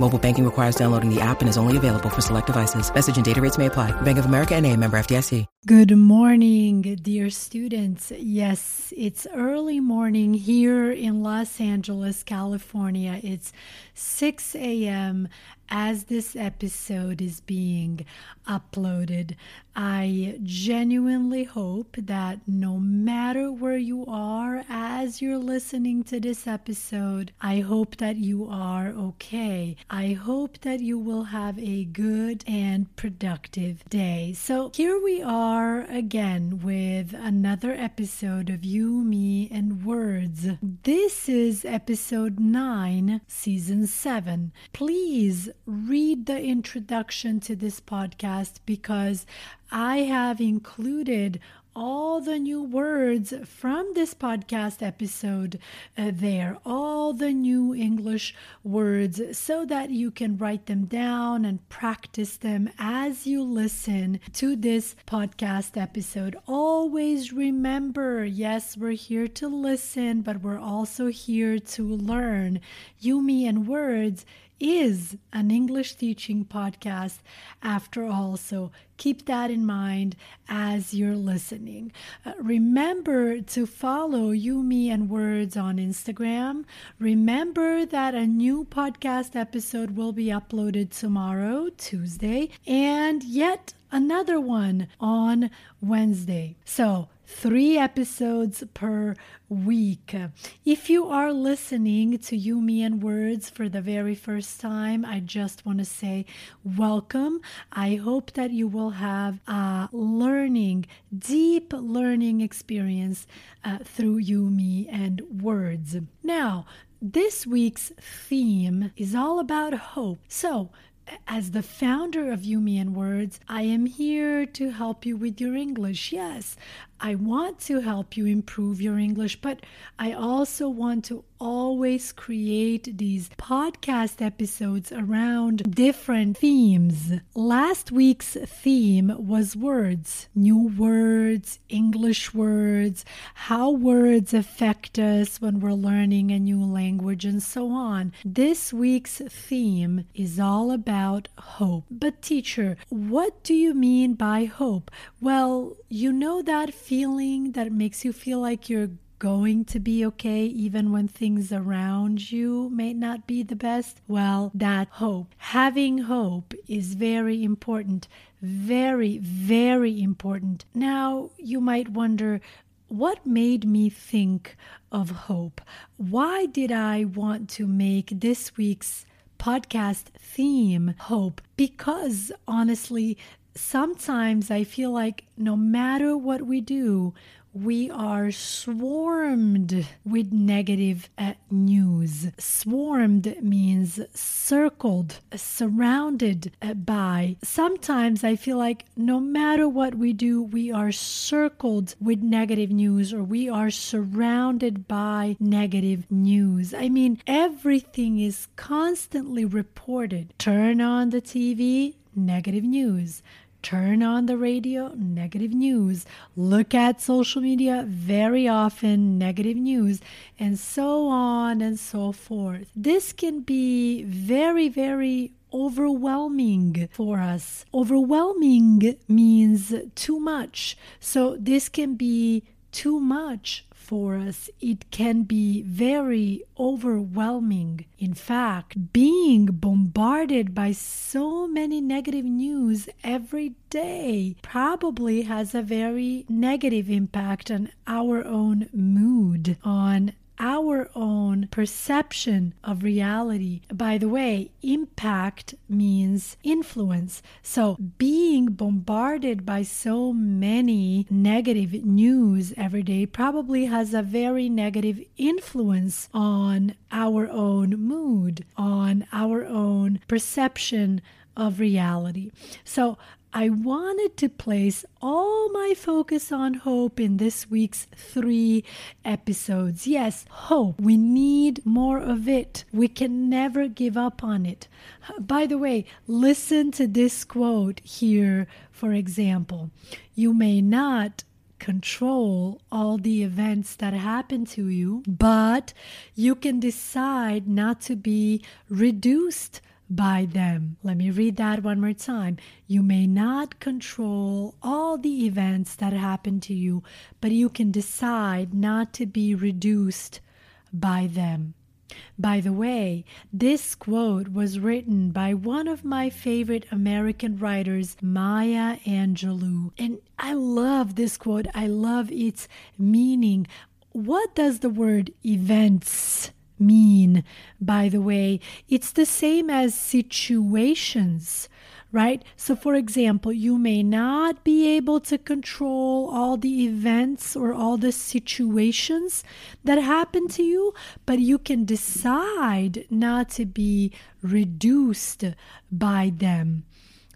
Mobile banking requires downloading the app and is only available for select devices. Message and data rates may apply. Bank of America and a member FDIC. Good morning, dear students. Yes, it's early morning here in Los Angeles, California. It's 6 a.m. as this episode is being uploaded. I genuinely hope that no matter where you are as you're listening to this episode, I hope that you are okay. I hope that you will have a good and productive day. So here we are again with another episode of You, Me, and Words. This is episode 9, season 7. Please read the introduction to this podcast because I have included all the new words from this podcast episode uh, there, all the new English words, so that you can write them down and practice them as you listen to this podcast episode. Always remember yes, we're here to listen, but we're also here to learn. You, me, and words is an English teaching podcast after all. So keep that in mind as you're listening. Uh, remember to follow You, Me, and Words on Instagram. Remember that a new podcast episode will be uploaded tomorrow, Tuesday, and yet another one on Wednesday. So, three episodes per week. If you are listening to You, Me, and Words for the very first time, I just want to say welcome. I hope that you will have a learning, deep learning experience uh, through Me, and Words. Now, this week's theme is all about hope. So, as the founder of You, Me, and Words, I am here to help you with your English. Yes, I want to help you improve your English, but I also want to always create these podcast episodes around different themes. Last week's theme was words, new words, English words, how words affect us when we're learning a new language, and so on. This week's theme is all about hope. But, teacher, what do you mean by hope? Well, you know that feeling that makes you feel like you're going to be okay even when things around you may not be the best? Well, that hope. Having hope is very important. Very, very important. Now, you might wonder, what made me think of hope? Why did I want to make this week's podcast theme hope? Because honestly, sometimes I feel like no matter what we do, we are swarmed with negative uh, news. Swarmed means circled, surrounded uh, by. Sometimes I feel like no matter what we do, we are circled with negative news or we are surrounded by negative news. I mean, everything is constantly reported. Turn on the TV, negative news turn on the radio, negative news, look at social media, very often negative news, and so on and so forth. This can be very, very overwhelming for us. Overwhelming means too much. So this can be too much for us, it can be very overwhelming. In fact, being bombarded by so many negative news every day probably has a very negative impact on our own mood, on our own perception of reality. By the way, impact means influence. So, being bombarded by so many negative news every day probably has a very negative influence on our own mood, on our own perception of reality. So, I wanted to place all my focus on hope in this week's three episodes. Yes, hope. We need more of it. We can never give up on it. By the way, listen to this quote here, for example. You may not control all the events that happen to you, but you can decide not to be reduced by them. Let me read that one more time. You may not control all the events that happen to you, but you can decide not to be reduced by them. By the way, this quote was written by one of my favorite American writers, Maya Angelou. And I love this quote, I love its meaning. What does the word events mean, by the way. It's the same as situations, right? So, for example, you may not be able to control all the events or all the situations that happen to you, but you can decide not to be reduced by them,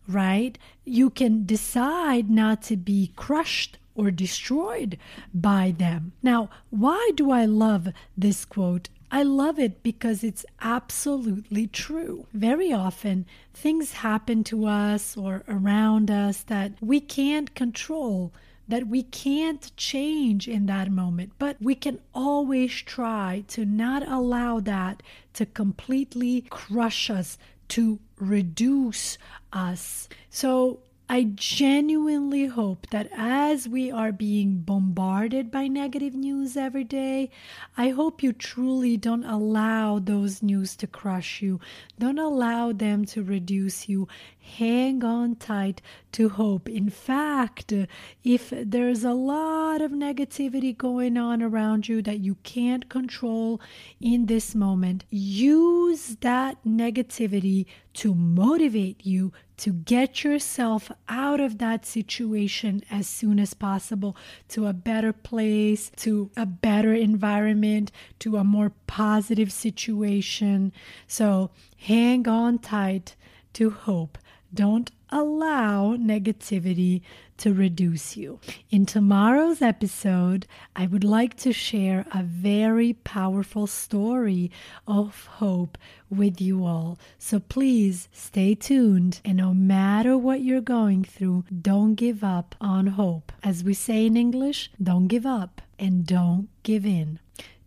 right? You can decide not to be crushed or destroyed by them. Now, why do I love this quote? I love it because it's absolutely true. Very often, things happen to us or around us that we can't control that we can't change in that moment, but we can always try to not allow that to completely crush us, to reduce us. So I genuinely hope that as we are being bombarded by negative news every day, I hope you truly don't allow those news to crush you. Don't allow them to reduce you. Hang on tight to hope. In fact, uh, if there's a lot of negativity going on around you that you can't control in this moment, use that negativity to motivate you to get yourself out of that situation as soon as possible to a better place, to a better environment, to a more positive situation. So hang on tight to hope. Don't allow negativity to reduce you. In tomorrow's episode, I would like to share a very powerful story of hope with you all. So please stay tuned. And no matter what you're going through, don't give up on hope. As we say in English, don't give up and don't give in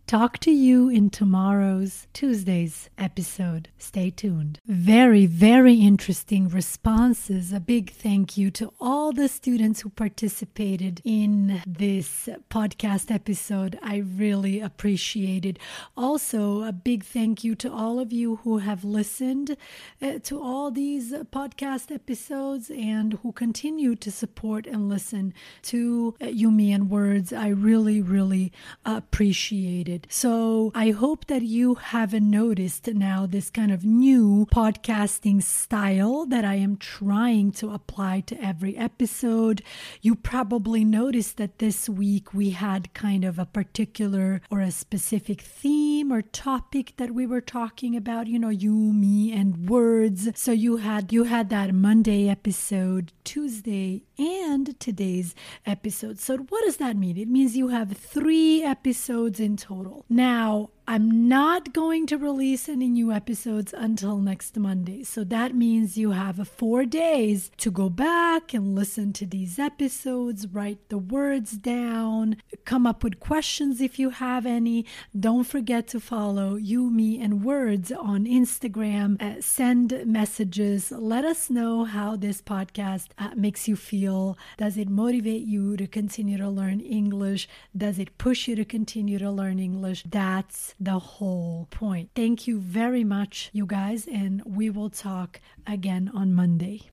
talk to you in tomorrow's Tuesday's episode. Stay tuned. Very, very interesting responses. A big thank you to all the students who participated in this podcast episode. I really appreciate it. Also, a big thank you to all of you who have listened uh, to all these podcast episodes and who continue to support and listen to uh, You, Me, and Words. I really, really appreciate it. So I hope that you haven't noticed now this kind of new podcasting style that I am trying to apply to every episode. You probably noticed that this week we had kind of a particular or a specific theme or topic that we were talking about, you know, you, me, and words. So you had you had that Monday episode, Tuesday, and today's episode. So what does that mean? It means you have three episodes in total Now, I'm not going to release any new episodes until next Monday. So that means you have four days to go back and listen to these episodes, write the words down, come up with questions if you have any. Don't forget to follow You, Me, and Words on Instagram. Uh, send messages. Let us know how this podcast uh, makes you feel. Does it motivate you to continue to learn English? Does it push you to continue to learn English? That's the whole point. Thank you very much, you guys, and we will talk again on Monday.